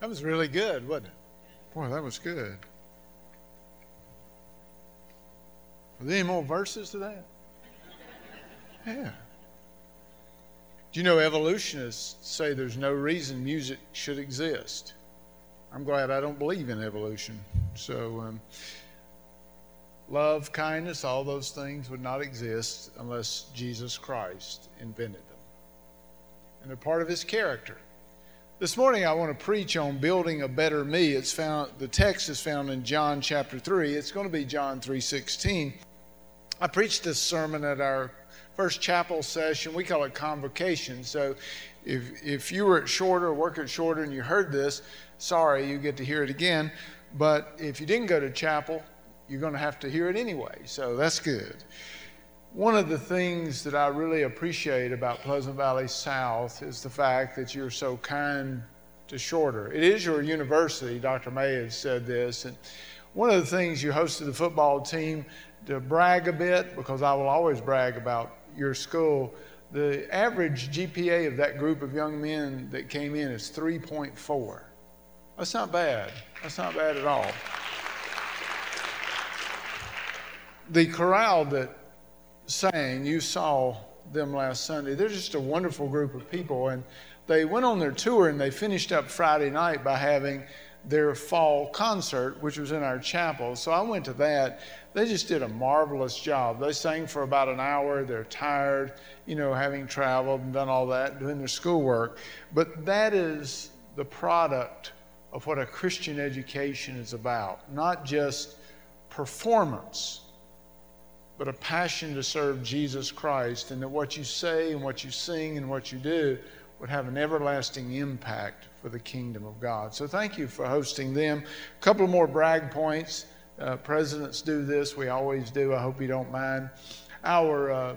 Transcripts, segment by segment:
That was really good, wasn't it? Boy, that was good. Are there any more verses to that? Yeah. Do you know evolutionists say there's no reason music should exist? I'm glad I don't believe in evolution. So, um, love, kindness, all those things would not exist unless Jesus Christ invented them. And they're part of his character. This morning I want to preach on building a better me. It's found the text is found in John chapter 3. It's going to be John 3:16. I preached this sermon at our first chapel session. We call it convocation. So if if you were at Shorter or work at Shorter and you heard this, sorry, you get to hear it again. But if you didn't go to chapel, you're going to have to hear it anyway. So that's good. One of the things that I really appreciate about Pleasant Valley South is the fact that you're so kind to Shorter. It is your university, Dr. May has said this. And one of the things you hosted the football team to brag a bit, because I will always brag about your school, the average GPA of that group of young men that came in is 3.4. That's not bad. That's not bad at all. The chorale that sang, you saw them last Sunday. They're just a wonderful group of people. And they went on their tour and they finished up Friday night by having their fall concert, which was in our chapel. So I went to that. They just did a marvelous job. They sang for about an hour. They're tired, you know, having traveled and done all that, doing their schoolwork. But that is the product of what a Christian education is about, not just performance but a passion to serve Jesus Christ, and that what you say and what you sing and what you do would have an everlasting impact for the kingdom of God. So thank you for hosting them. A couple more brag points. Uh, presidents do this, we always do. I hope you don't mind. Our uh, uh,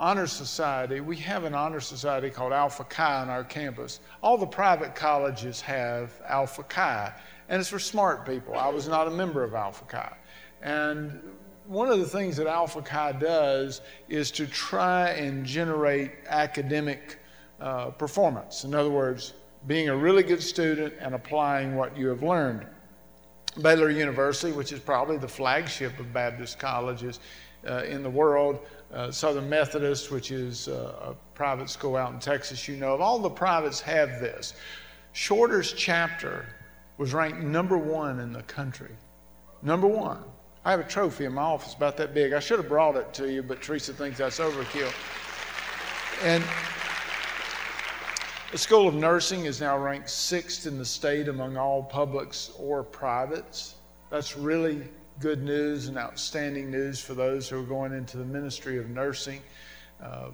honor society, we have an honor society called Alpha Chi on our campus. All the private colleges have Alpha Chi, and it's for smart people. I was not a member of Alpha Chi. And one of the things that Alpha Chi does is to try and generate academic uh, performance. In other words, being a really good student and applying what you have learned. Baylor University, which is probably the flagship of Baptist colleges uh, in the world, uh, Southern Methodist, which is uh, a private school out in Texas, you know of, all the privates have this. Shorter's chapter was ranked number one in the country. Number one. I have a trophy in my office about that big. I should have brought it to you, but Teresa thinks that's overkill. And the School of Nursing is now ranked sixth in the state among all publics or privates. That's really good news and outstanding news for those who are going into the ministry of nursing. Uh,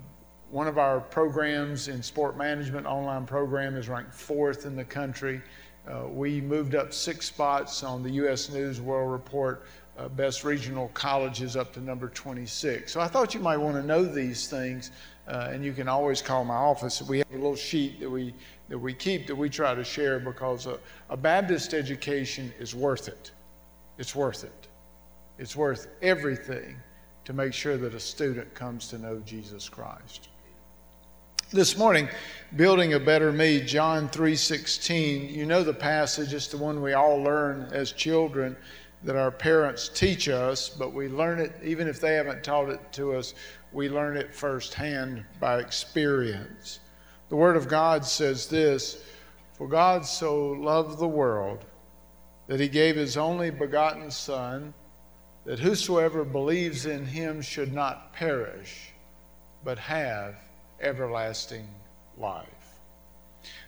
one of our programs in sport management, online program, is ranked fourth in the country. Uh, we moved up six spots on the U.S. News World Report uh, best regional colleges up to number 26. So I thought you might want to know these things, uh, and you can always call my office. We have a little sheet that we that we keep that we try to share because a, a Baptist education is worth it. It's worth it. It's worth everything to make sure that a student comes to know Jesus Christ. This morning, building a better me, John 3:16. You know the passage, it's the one we all learn as children that our parents teach us, but we learn it, even if they haven't taught it to us, we learn it firsthand by experience. The Word of God says this For God so loved the world that he gave his only begotten Son, that whosoever believes in him should not perish, but have everlasting life.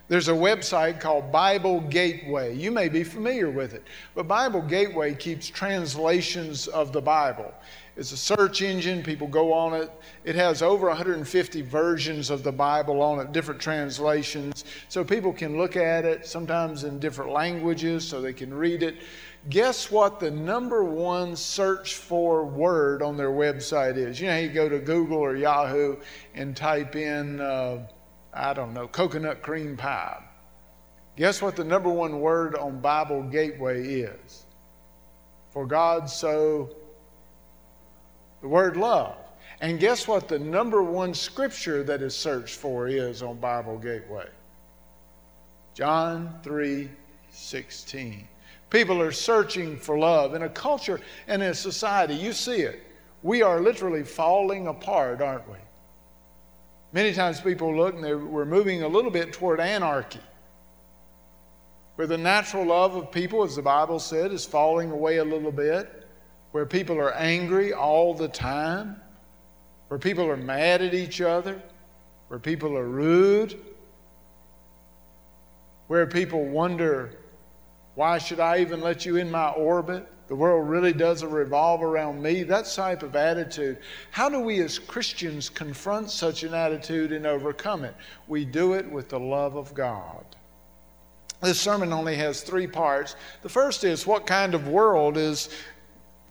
There's a website called Bible Gateway. You may be familiar with it, but Bible Gateway keeps translations of the Bible. It's a search engine, people go on it. It has over 150 versions of the Bible on it, different translations, so people can look at it, sometimes in different languages, so they can read it. Guess what the number one search for word on their website is? You know, you go to Google or Yahoo and type in. Uh, I don't know, coconut cream pie. Guess what the number one word on Bible Gateway is? For God so, the word love. And guess what the number one scripture that is searched for is on Bible Gateway? John 3 16. People are searching for love in a culture and in a society. You see it. We are literally falling apart, aren't we? Many times people look and we're moving a little bit toward anarchy, where the natural love of people, as the Bible said, is falling away a little bit, where people are angry all the time, where people are mad at each other, where people are rude, where people wonder, why should I even let you in my orbit? The world really doesn't revolve around me. That type of attitude. How do we as Christians confront such an attitude and overcome it? We do it with the love of God. This sermon only has three parts. The first is what kind of world is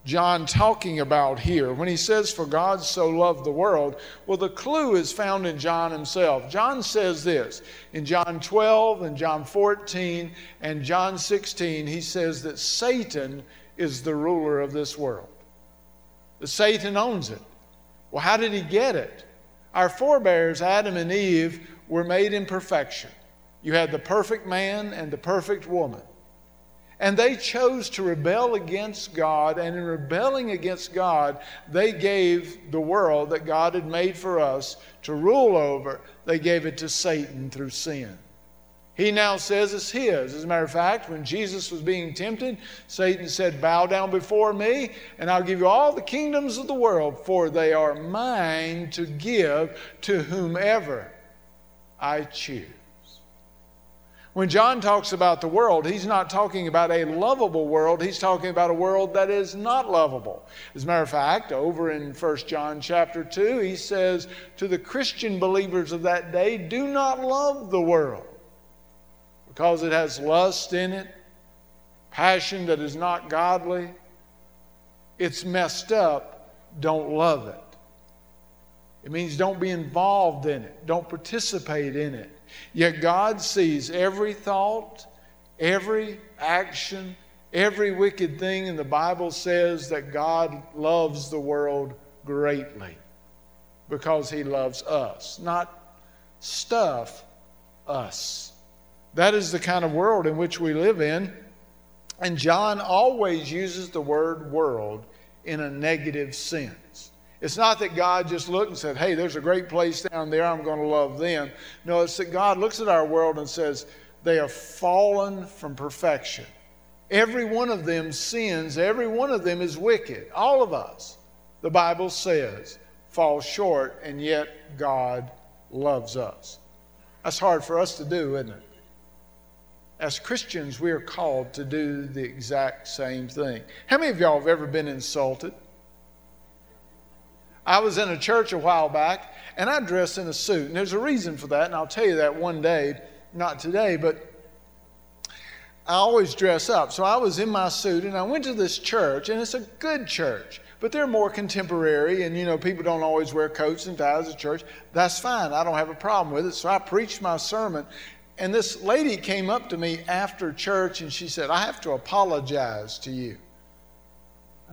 John talking about here when he says, For God so loved the world? Well, the clue is found in John himself. John says this in John 12 and John 14 and John 16. He says that Satan is the ruler of this world, Satan owns it. Well, how did he get it? Our forebears, Adam and Eve, were made in perfection. You had the perfect man and the perfect woman. And they chose to rebel against God, and in rebelling against God, they gave the world that God had made for us to rule over, they gave it to Satan through sin. He now says it's his. As a matter of fact, when Jesus was being tempted, Satan said, Bow down before me, and I'll give you all the kingdoms of the world, for they are mine to give to whomever I choose. When John talks about the world, he's not talking about a lovable world, he's talking about a world that is not lovable. As a matter of fact, over in 1 John chapter 2, he says to the Christian believers of that day, do not love the world because it has lust in it, passion that is not godly. It's messed up. Don't love it. It means don't be involved in it, don't participate in it. Yet God sees every thought, every action, every wicked thing, and the Bible says that God loves the world greatly because He loves us, not stuff, us. That is the kind of world in which we live in. And John always uses the word world in a negative sense. It's not that God just looked and said, hey, there's a great place down there, I'm going to love them. No, it's that God looks at our world and says, they have fallen from perfection. Every one of them sins, every one of them is wicked. All of us, the Bible says, fall short, and yet God loves us. That's hard for us to do, isn't it? As Christians, we are called to do the exact same thing. How many of y'all have ever been insulted? I was in a church a while back and I dressed in a suit. And there's a reason for that, and I'll tell you that one day, not today, but I always dress up. So I was in my suit and I went to this church, and it's a good church, but they're more contemporary, and you know, people don't always wear coats and ties at church. That's fine. I don't have a problem with it. So I preached my sermon, and this lady came up to me after church and she said, I have to apologize to you.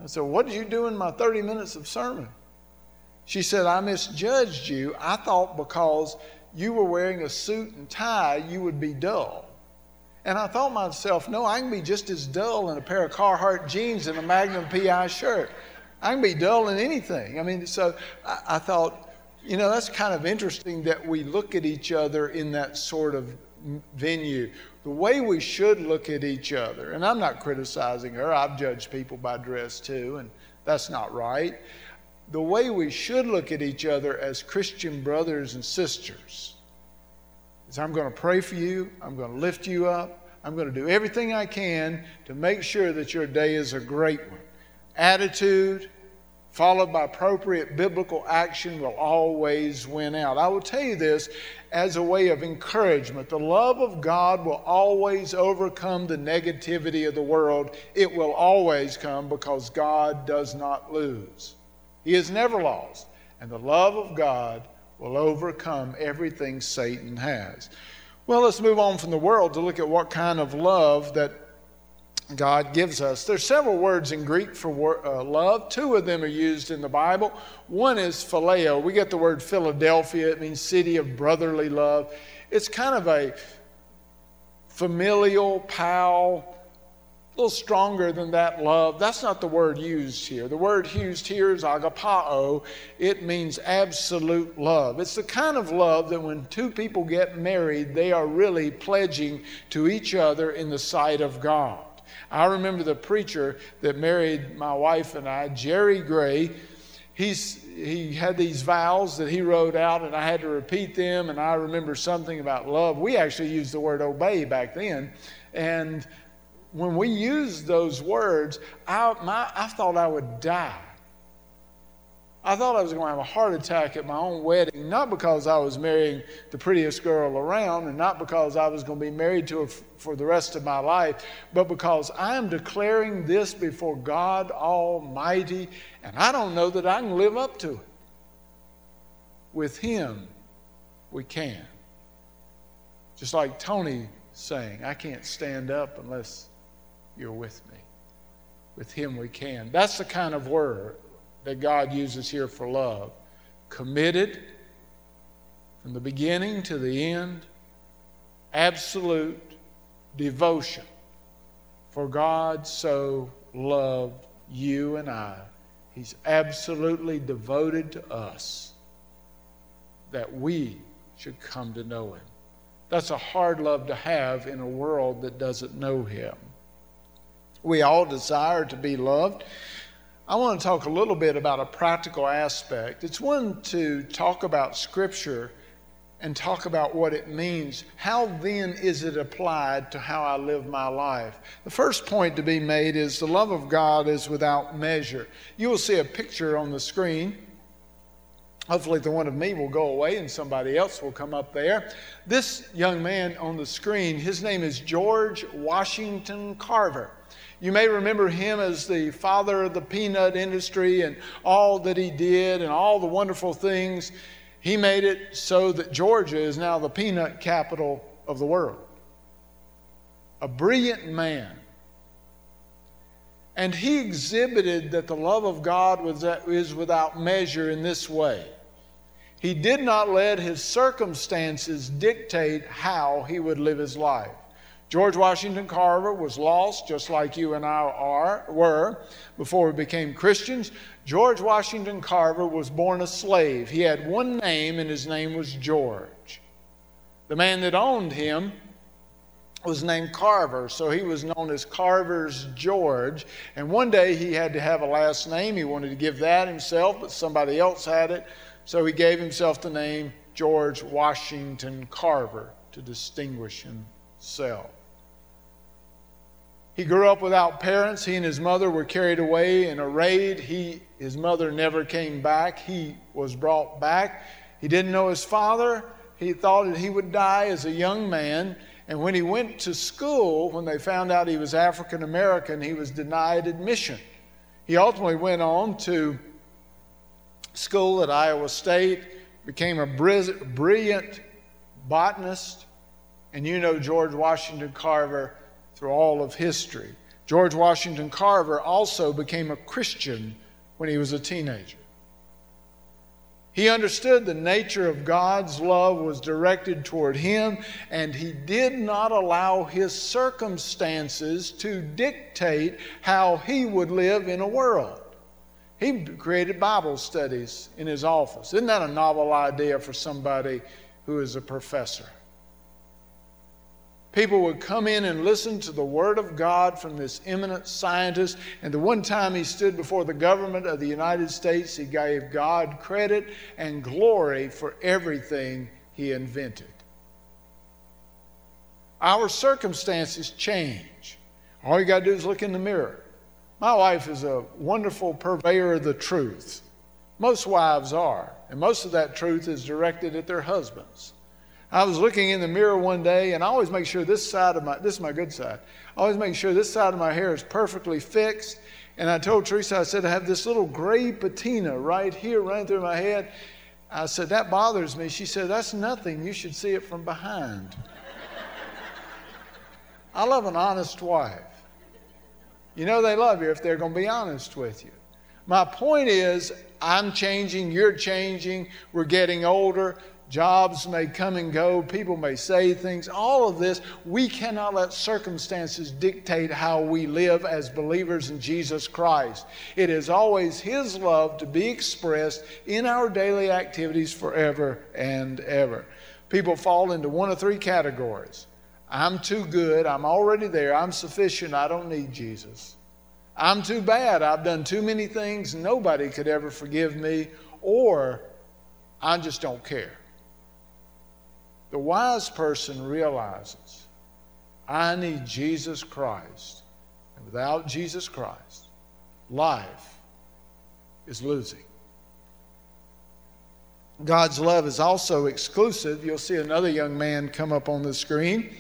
I said, What did you do in my 30 minutes of sermon? She said, I misjudged you. I thought because you were wearing a suit and tie, you would be dull. And I thought myself, no, I can be just as dull in a pair of Carhartt jeans and a Magnum PI shirt. I can be dull in anything. I mean, so I, I thought, you know, that's kind of interesting that we look at each other in that sort of venue. The way we should look at each other, and I'm not criticizing her, I've judged people by dress too, and that's not right the way we should look at each other as Christian brothers and sisters is I'm going to pray for you, I'm going to lift you up, I'm going to do everything I can to make sure that your day is a great one. Attitude, followed by appropriate biblical action, will always win out. I will tell you this as a way of encouragement. The love of God will always overcome the negativity of the world. It will always come because God does not lose. He is never lost. And the love of God will overcome everything Satan has. Well, let's move on from the world to look at what kind of love that God gives us. There's several words in Greek for uh, love. Two of them are used in the Bible. One is phileo. We get the word Philadelphia. It means city of brotherly love. It's kind of a familial, pal, a little stronger than that love. That's not the word used here. The word used here is agapao. It means absolute love. It's the kind of love that when two people get married, they are really pledging to each other in the sight of God. I remember the preacher that married my wife and I, Jerry Gray. He's, he had these vows that he wrote out, and I had to repeat them. And I remember something about love. We actually used the word obey back then. And when we used those words, I, my, I thought I would die. I thought I was going to have a heart attack at my own wedding, not because I was marrying the prettiest girl around and not because I was going to be married to her for the rest of my life, but because I am declaring this before God Almighty, and I don't know that I can live up to it. With Him, we can. Just like Tony saying, I can't stand up unless you're with me. With Him we can. That's the kind of word that God uses here for love. Committed from the beginning to the end, absolute devotion. For God so loved you and I. He's absolutely devoted to us that we should come to know Him. That's a hard love to have in a world that doesn't know Him. We all desire to be loved. I want to talk a little bit about a practical aspect. It's one to talk about Scripture and talk about what it means. How then is it applied to how I live my life? The first point to be made is the love of God is without measure. You will see a picture on the screen. Hopefully, the one of me will go away and somebody else will come up there. This young man on the screen, his name is George Washington Carver. You may remember him as the father of the peanut industry and all that he did and all the wonderful things. He made it so that Georgia is now the peanut capital of the world. A brilliant man. And he exhibited that the love of God was, is without measure in this way. He did not let his circumstances dictate how he would live his life. George Washington Carver was lost, just like you and I are, were before we became Christians. George Washington Carver was born a slave. He had one name, and his name was George. The man that owned him was named Carver, so he was known as Carver's George. And one day he had to have a last name. He wanted to give that himself, but somebody else had it. So he gave himself the name George Washington Carver to distinguish himself. He grew up without parents. He and his mother were carried away in a raid. He, his mother never came back. He was brought back. He didn't know his father. He thought that he would die as a young man. And when he went to school, when they found out he was African American, he was denied admission. He ultimately went on to school at Iowa State, became a brilliant botanist. And you know George Washington Carver through all of history. George Washington Carver also became a Christian when he was a teenager. He understood the nature of God's love was directed toward him, and he did not allow his circumstances to dictate how he would live in a world. He created Bible studies in his office. Isn't that a novel idea for somebody who is a professor? People would come in and listen to the Word of God from this eminent scientist. And the one time he stood before the government of the United States, he gave God credit and glory for everything he invented. Our circumstances change. All you got to do is look in the mirror. My wife is a wonderful purveyor of the truth. Most wives are, and most of that truth is directed at their husbands. I was looking in the mirror one day, and I always make sure this side of my, this is my good side. I always make sure this side of my hair is perfectly fixed. And I told Teresa, I said, I have this little gray patina right here running through my head. I said, that bothers me. She said, that's nothing. You should see it from behind. I love an honest wife. You know they love you if they're going to be honest with you. My point is, I'm changing, you're changing, we're getting older Jobs may come and go, people may say things, all of this, we cannot let circumstances dictate how we live as believers in Jesus Christ. It is always His love to be expressed in our daily activities forever and ever. People fall into one of three categories I'm too good, I'm already there, I'm sufficient, I don't need Jesus. I'm too bad, I've done too many things, nobody could ever forgive me, or I just don't care. The wise person realizes I need Jesus Christ. And without Jesus Christ, life is losing. God's love is also exclusive. You'll see another young man come up on the screen.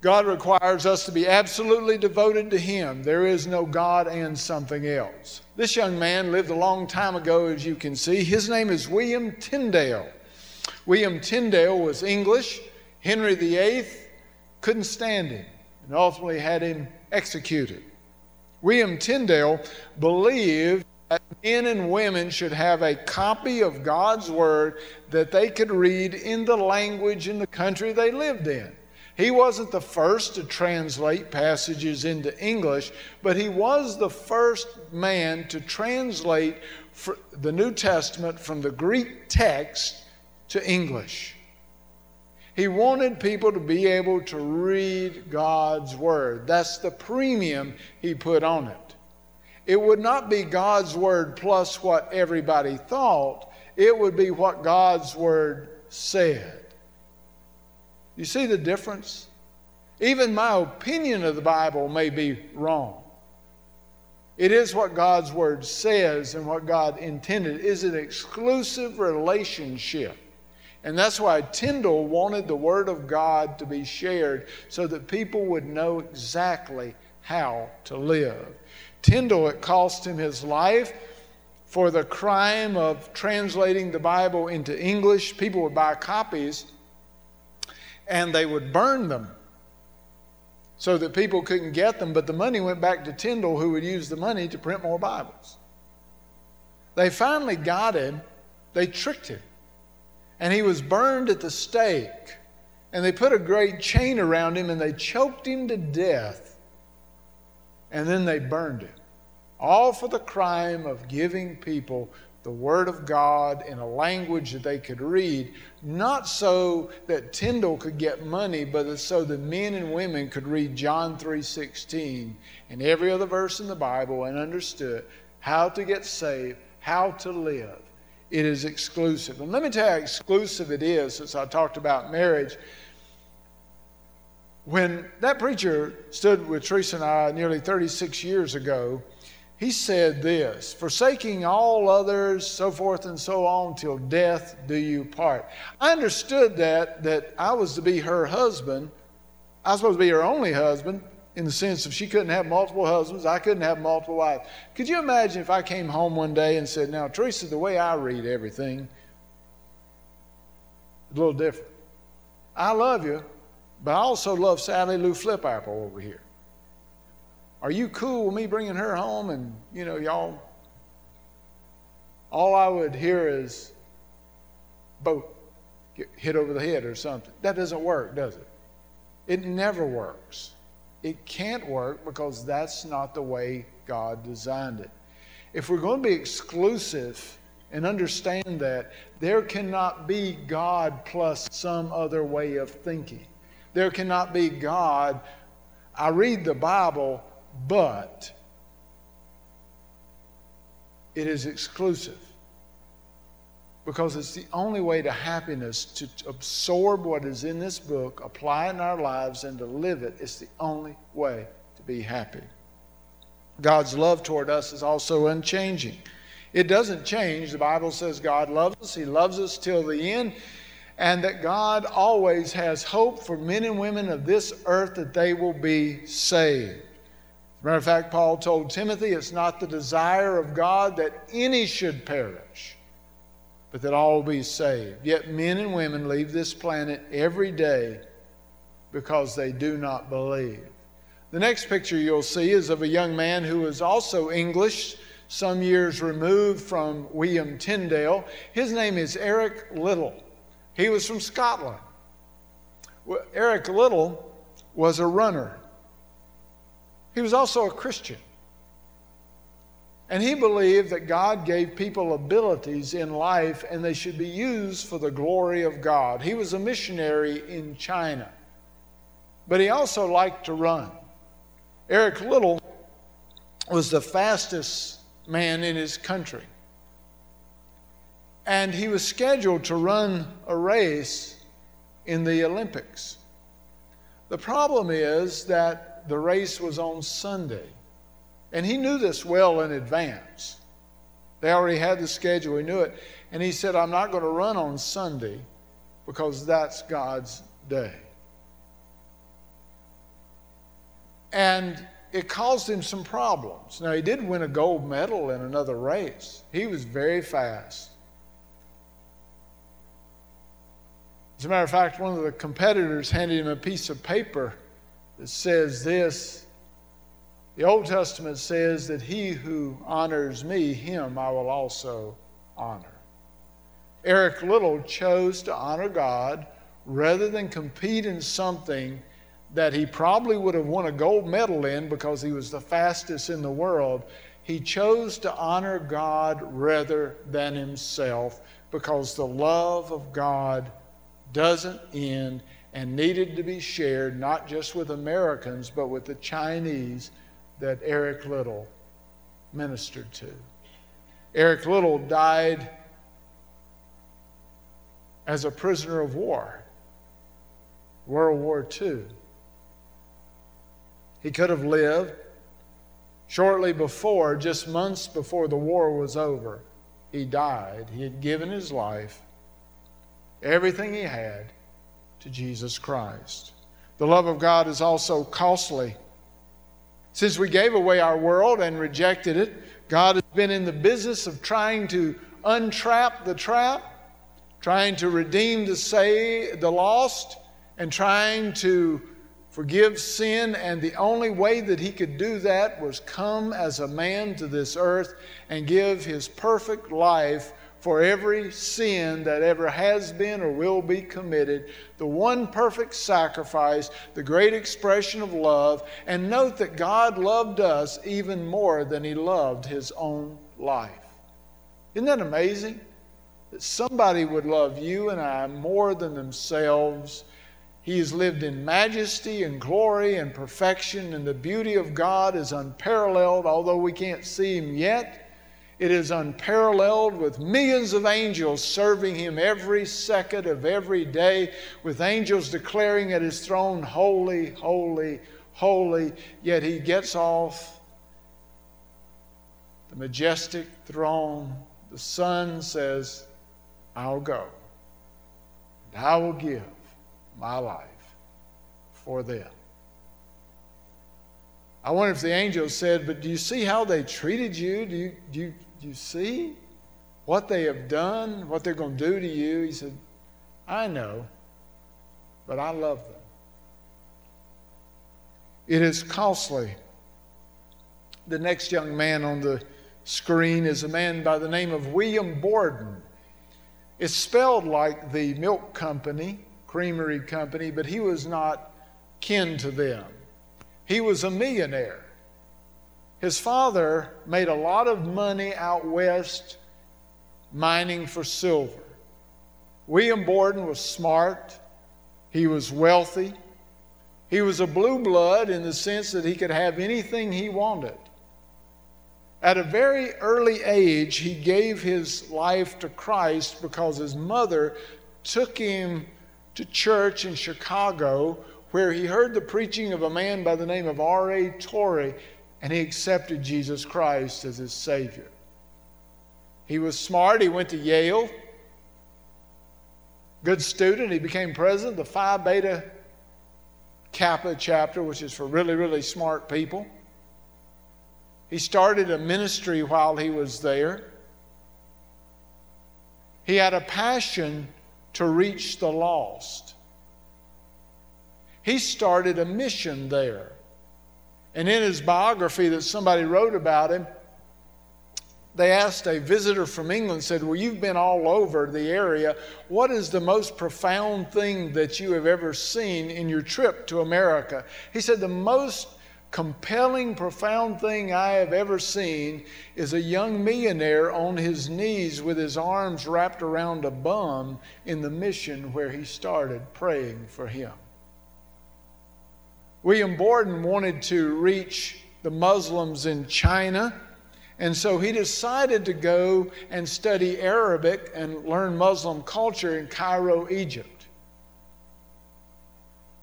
God requires us to be absolutely devoted to Him. There is no God and something else. This young man lived a long time ago, as you can see. His name is William Tyndale. William Tyndale was English. Henry VIII couldn't stand him and ultimately had him executed. William Tyndale believed that men and women should have a copy of God's Word that they could read in the language in the country they lived in. He wasn't the first to translate passages into English, but he was the first man to translate the New Testament from the Greek text to English. He wanted people to be able to read God's Word. That's the premium he put on it. It would not be God's Word plus what everybody thought, it would be what God's Word said. You see the difference? Even my opinion of the Bible may be wrong. It is what God's Word says and what God intended. Is an exclusive relationship. And that's why Tyndale wanted the Word of God to be shared so that people would know exactly how to live. Tyndale, it cost him his life for the crime of translating the Bible into English. People would buy copies and they would burn them so that people couldn't get them, but the money went back to Tyndale, who would use the money to print more Bibles. They finally got him, they tricked him and he was burned at the stake. And they put a great chain around him and they choked him to death. And then they burned him. All for the crime of giving people the Word of God in a language that they could read, not so that Tyndale could get money, but so that men and women could read John 3:16 and every other verse in the Bible and understood how to get saved, how to live it is exclusive. And let me tell you how exclusive it is since I talked about marriage. When that preacher stood with Teresa and I nearly 36 years ago, he said this forsaking all others, so forth and so on, till death do you part. I understood that, that I was to be her husband. I was supposed to be her only husband, in the sense of she couldn't have multiple husbands, I couldn't have multiple wives. Could you imagine if I came home one day and said, Now, Teresa, the way I read everything, it's a little different. I love you, but I also love Sally Lou Flipapple over here. Are you cool with me bringing her home and, you know, y'all? All I would hear is, boat, get hit over the head or something. That doesn't work, does it? It never works. It can't work because that's not the way God designed it. If we're going to be exclusive and understand that, there cannot be God plus some other way of thinking. There cannot be God, I read the Bible, but it is exclusive because it's the only way to happiness to absorb what is in this book, apply it in our lives, and to live it. It's the only way to be happy. God's love toward us is also unchanging. It doesn't change. The Bible says God loves us, He loves us till the end, and that God always has hope for men and women of this earth that they will be saved. Matter of fact, Paul told Timothy it's not the desire of God that any should perish but that all will be saved. Yet men and women leave this planet every day because they do not believe. The next picture you'll see is of a young man who is also English, some years removed from William Tyndale. His name is Eric Liddell. He was from Scotland. Well, Eric Liddell was a runner. He was also a Christian. And he believed that God gave people abilities in life and they should be used for the glory of God. He was a missionary in China, but he also liked to run. Eric Liddell was the fastest man in his country. And he was scheduled to run a race in the Olympics. The problem is that the race was on Sunday. And he knew this well in advance. They already had the schedule, he knew it. And he said, I'm not going to run on Sunday because that's God's day. And it caused him some problems. Now, he did win a gold medal in another race, he was very fast. As a matter of fact, one of the competitors handed him a piece of paper that says this The Old Testament says that he who honors me, him I will also honor. Eric Liddell chose to honor God rather than compete in something that he probably would have won a gold medal in because he was the fastest in the world. He chose to honor God rather than himself because the love of God doesn't end and needed to be shared not just with Americans but with the Chinese that Eric Liddell ministered to. Eric Liddell died as a prisoner of war, World War II. He could have lived shortly before, just months before the war was over. He died. He had given his life, everything he had, to Jesus Christ. The love of God is also costly. Since we gave away our world and rejected it, God has been in the business of trying to untrap the trap, trying to redeem the say the lost, and trying to forgive sin, and the only way that he could do that was come as a man to this earth and give his perfect life for every sin that ever has been or will be committed, the one perfect sacrifice, the great expression of love, and note that God loved us even more than he loved his own life. Isn't that amazing? That somebody would love you and I more than themselves he has lived in majesty and glory and perfection, and the beauty of God is unparalleled, although we can't see Him yet. It is unparalleled with millions of angels serving Him every second of every day, with angels declaring at His throne, Holy, holy, holy. Yet He gets off the majestic throne. The Son says, I'll go, and I will give my life for them. I wonder if the angel said, But do you see how they treated you? Do you, do you, you see what they have done, what they're going to do to you? He said, I know, but I love them. It is costly. The next young man on the screen is a man by the name of William Borden. It's spelled like the milk company, creamery company, but he was not kin to them. He was a millionaire. His father made a lot of money out west mining for silver. William Borden was smart, he was wealthy, he was a blue blood in the sense that he could have anything he wanted. At a very early age, he gave his life to Christ because his mother took him to church in Chicago where he heard the preaching of a man by the name of R.A. Torrey and he accepted Jesus Christ as his Savior. He was smart, he went to Yale, good student. He became president of the Phi Beta Kappa chapter, which is for really, really smart people. He started a ministry while he was there. He had a passion to reach the lost. He started a mission there. And in his biography that somebody wrote about him, they asked a visitor from England, said, Well, you've been all over the area. What is the most profound thing that you have ever seen in your trip to America? He said, The most compelling, profound thing I have ever seen is a young millionaire on his knees with his arms wrapped around a bum in the mission where he started praying for him. William Borden wanted to reach the Muslims in China. And so he decided to go and study Arabic and learn Muslim culture in Cairo, Egypt.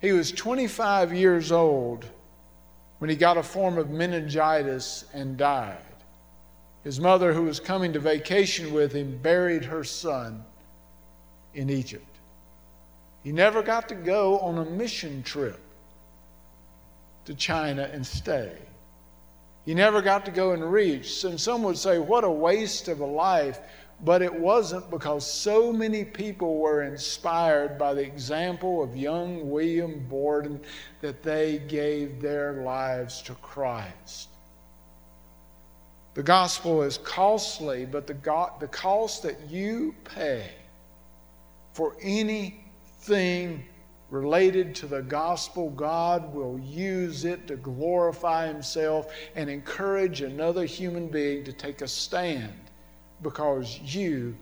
He was 25 years old when he got a form of meningitis and died. His mother, who was coming to vacation with him, buried her son in Egypt. He never got to go on a mission trip to China and stay. He never got to go and reach. And some would say, what a waste of a life. But it wasn't because so many people were inspired by the example of young William Borden that they gave their lives to Christ. The gospel is costly, but the, go- the cost that you pay for anything related to the gospel, God will use it to glorify Himself and encourage another human being to take a stand because you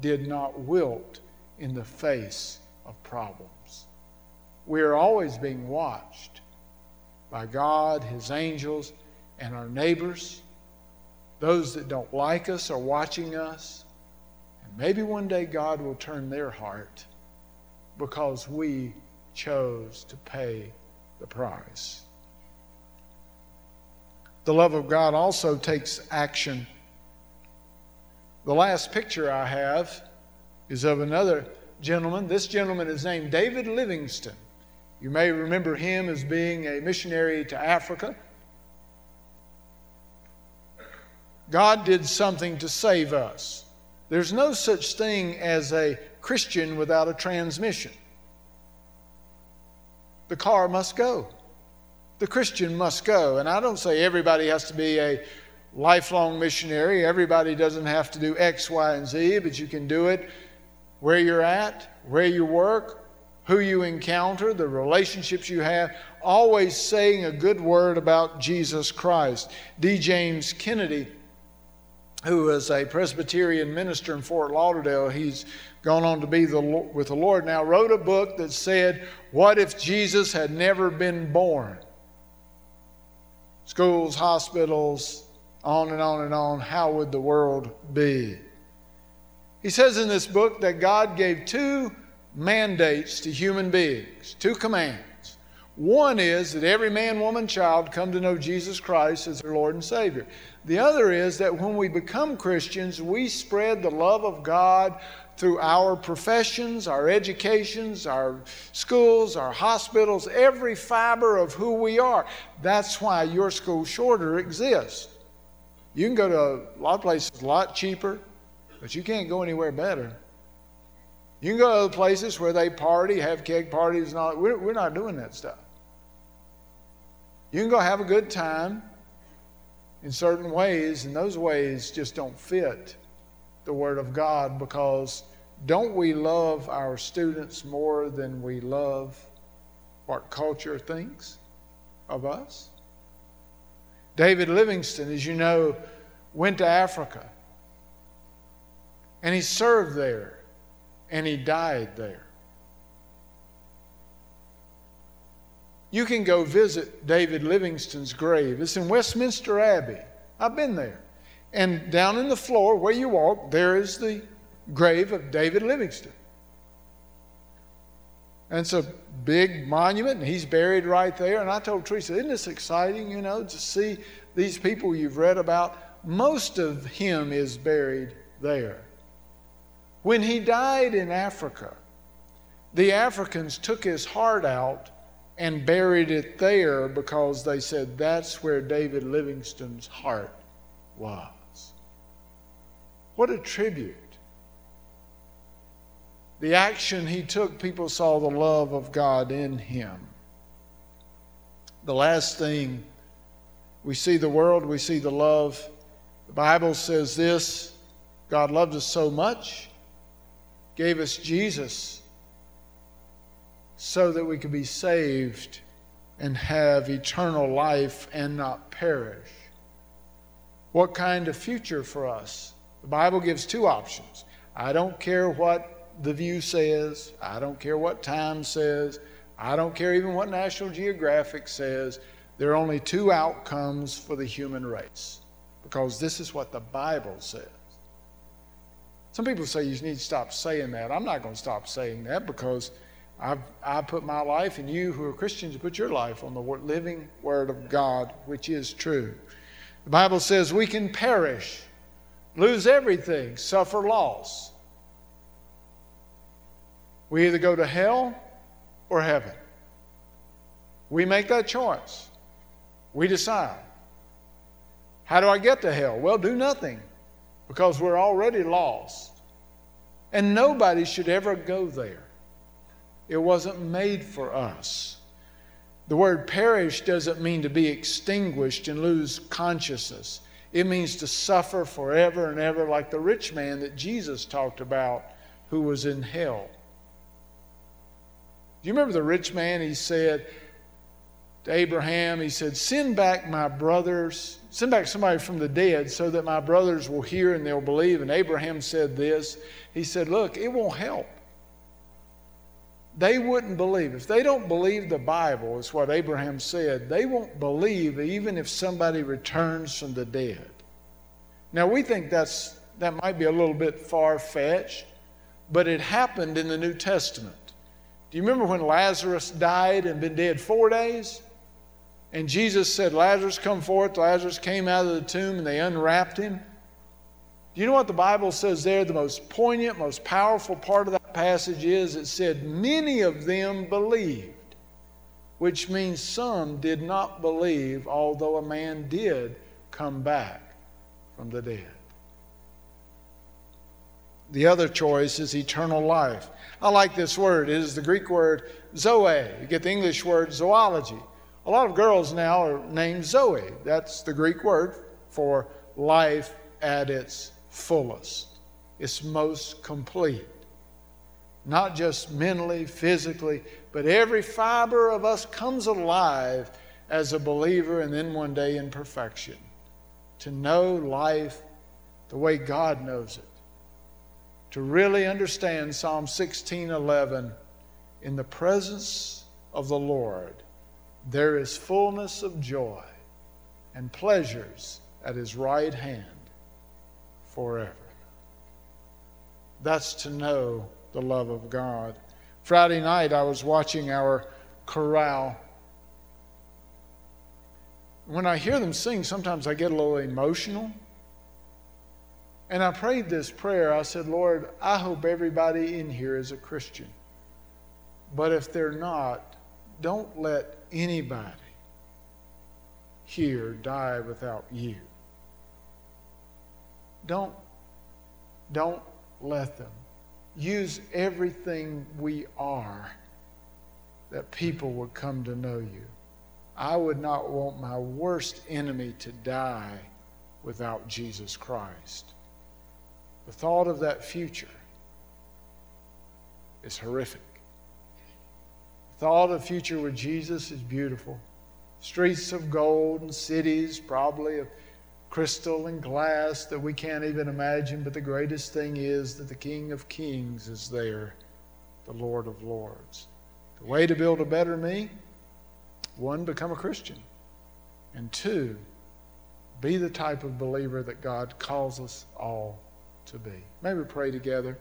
did not wilt in the face of problems. We are always being watched by God, His angels, and our neighbors. Those that don't like us are watching us. And maybe one day God will turn their heart because we chose to pay the price. The love of God also takes action. The last picture I have is of another gentleman. This gentleman is named David Livingstone. You may remember him as being a missionary to Africa. God did something to save us. There's no such thing as a Christian without a transmission. The car must go. The Christian must go. And I don't say everybody has to be a lifelong missionary. Everybody doesn't have to do X, Y, and Z, but you can do it where you're at, where you work, who you encounter, the relationships you have, always saying a good word about Jesus Christ. D. James Kennedy, who was a Presbyterian minister in Fort Lauderdale, he's gone on to be the, with the Lord now, wrote a book that said, What if Jesus had never been born? Schools, hospitals, on and on and on, how would the world be? He says in this book that God gave two mandates to human beings, two commands. One is that every man, woman, child come to know Jesus Christ as their Lord and Savior. The other is that when we become Christians, we spread the love of God through our professions, our educations, our schools, our hospitals, every fiber of who we are. That's why your school shorter exists. You can go to a lot of places a lot cheaper, but you can't go anywhere better. You can go to other places where they party, have keg parties, and all. We're, we're not doing that stuff. You can go have a good time in certain ways, and those ways just don't fit the Word of God because don't we love our students more than we love what culture thinks of us? David Livingstone, as you know, went to Africa and he served there and he died there. You can go visit David Livingstone's grave. It's in Westminster Abbey. I've been there. And down in the floor where you walk, there is the grave of David Livingstone. And it's a big monument, and he's buried right there. And I told Teresa, isn't this exciting, you know, to see these people you've read about? Most of him is buried there. When he died in Africa, the Africans took his heart out and buried it there because they said that's where David Livingstone's heart was. What a tribute. The action he took, people saw the love of God in him. The last thing, we see the world, we see the love, The Bible says this God loved us so much, gave us Jesus so that we could be saved and have eternal life and not perish. What kind of future for us? The Bible gives two options. I don't care what the view says, I don't care what time says, I don't care even what National Geographic says. There are only two outcomes for the human race because this is what the Bible says. Some people say you need to stop saying that. I'm not going to stop saying that because I've, I put my life, and you who are Christians, put your life on the living Word of God, which is true. The Bible says we can perish, lose everything, suffer loss. We either go to hell or heaven. We make that choice. We decide. How do I get to hell? Well, do nothing because we're already lost. And nobody should ever go there. It wasn't made for us. The word perish doesn't mean to be extinguished and lose consciousness. It means to suffer forever and ever, like the rich man that Jesus talked about who was in hell. Do you remember the rich man? He said to Abraham, He said, Send back my brothers, send back somebody from the dead so that my brothers will hear and they'll believe. And Abraham said this He said, Look, it won't help they wouldn't believe. If they don't believe the Bible, is what Abraham said, they won't believe even if somebody returns from the dead. Now, we think that's, that might be a little bit far fetched, but it happened in the New Testament. Do you remember when Lazarus died and been dead four days? And Jesus said, Lazarus, come forth. Lazarus came out of the tomb and they unwrapped him. Do you know what the Bible says there? The most poignant, most powerful part of that passage is it said, Many of them believed, which means some did not believe, although a man did come back from the dead. The other choice is eternal life. I like this word. It is the Greek word zoe. You get the English word zoology. A lot of girls now are named Zoe. That's the Greek word for life at its fullest, its most complete. Not just mentally, physically, but every fiber of us comes alive as a believer and then one day in perfection. To know life the way God knows it. To really understand Psalm 16:11 in the presence of the Lord there is fullness of joy and pleasures at his right hand forever. That's to know the love of God. Friday night, I was watching our chorale. When I hear them sing, sometimes I get a little emotional. And I prayed this prayer. I said, Lord, I hope everybody in here is a Christian. But if they're not, don't let anybody here die without you. Don't, don't let them. Use everything we are that people would come to know you. I would not want my worst enemy to die without Jesus Christ. The thought of that future is horrific. The thought of the future with Jesus is beautiful. Streets of gold and cities, probably of crystal and glass that we can't even imagine, but the greatest thing is that the King of Kings is there, the Lord of Lords. The way to build a better me one, become a Christian, and two, be the type of believer that God calls us all to be. May we pray together.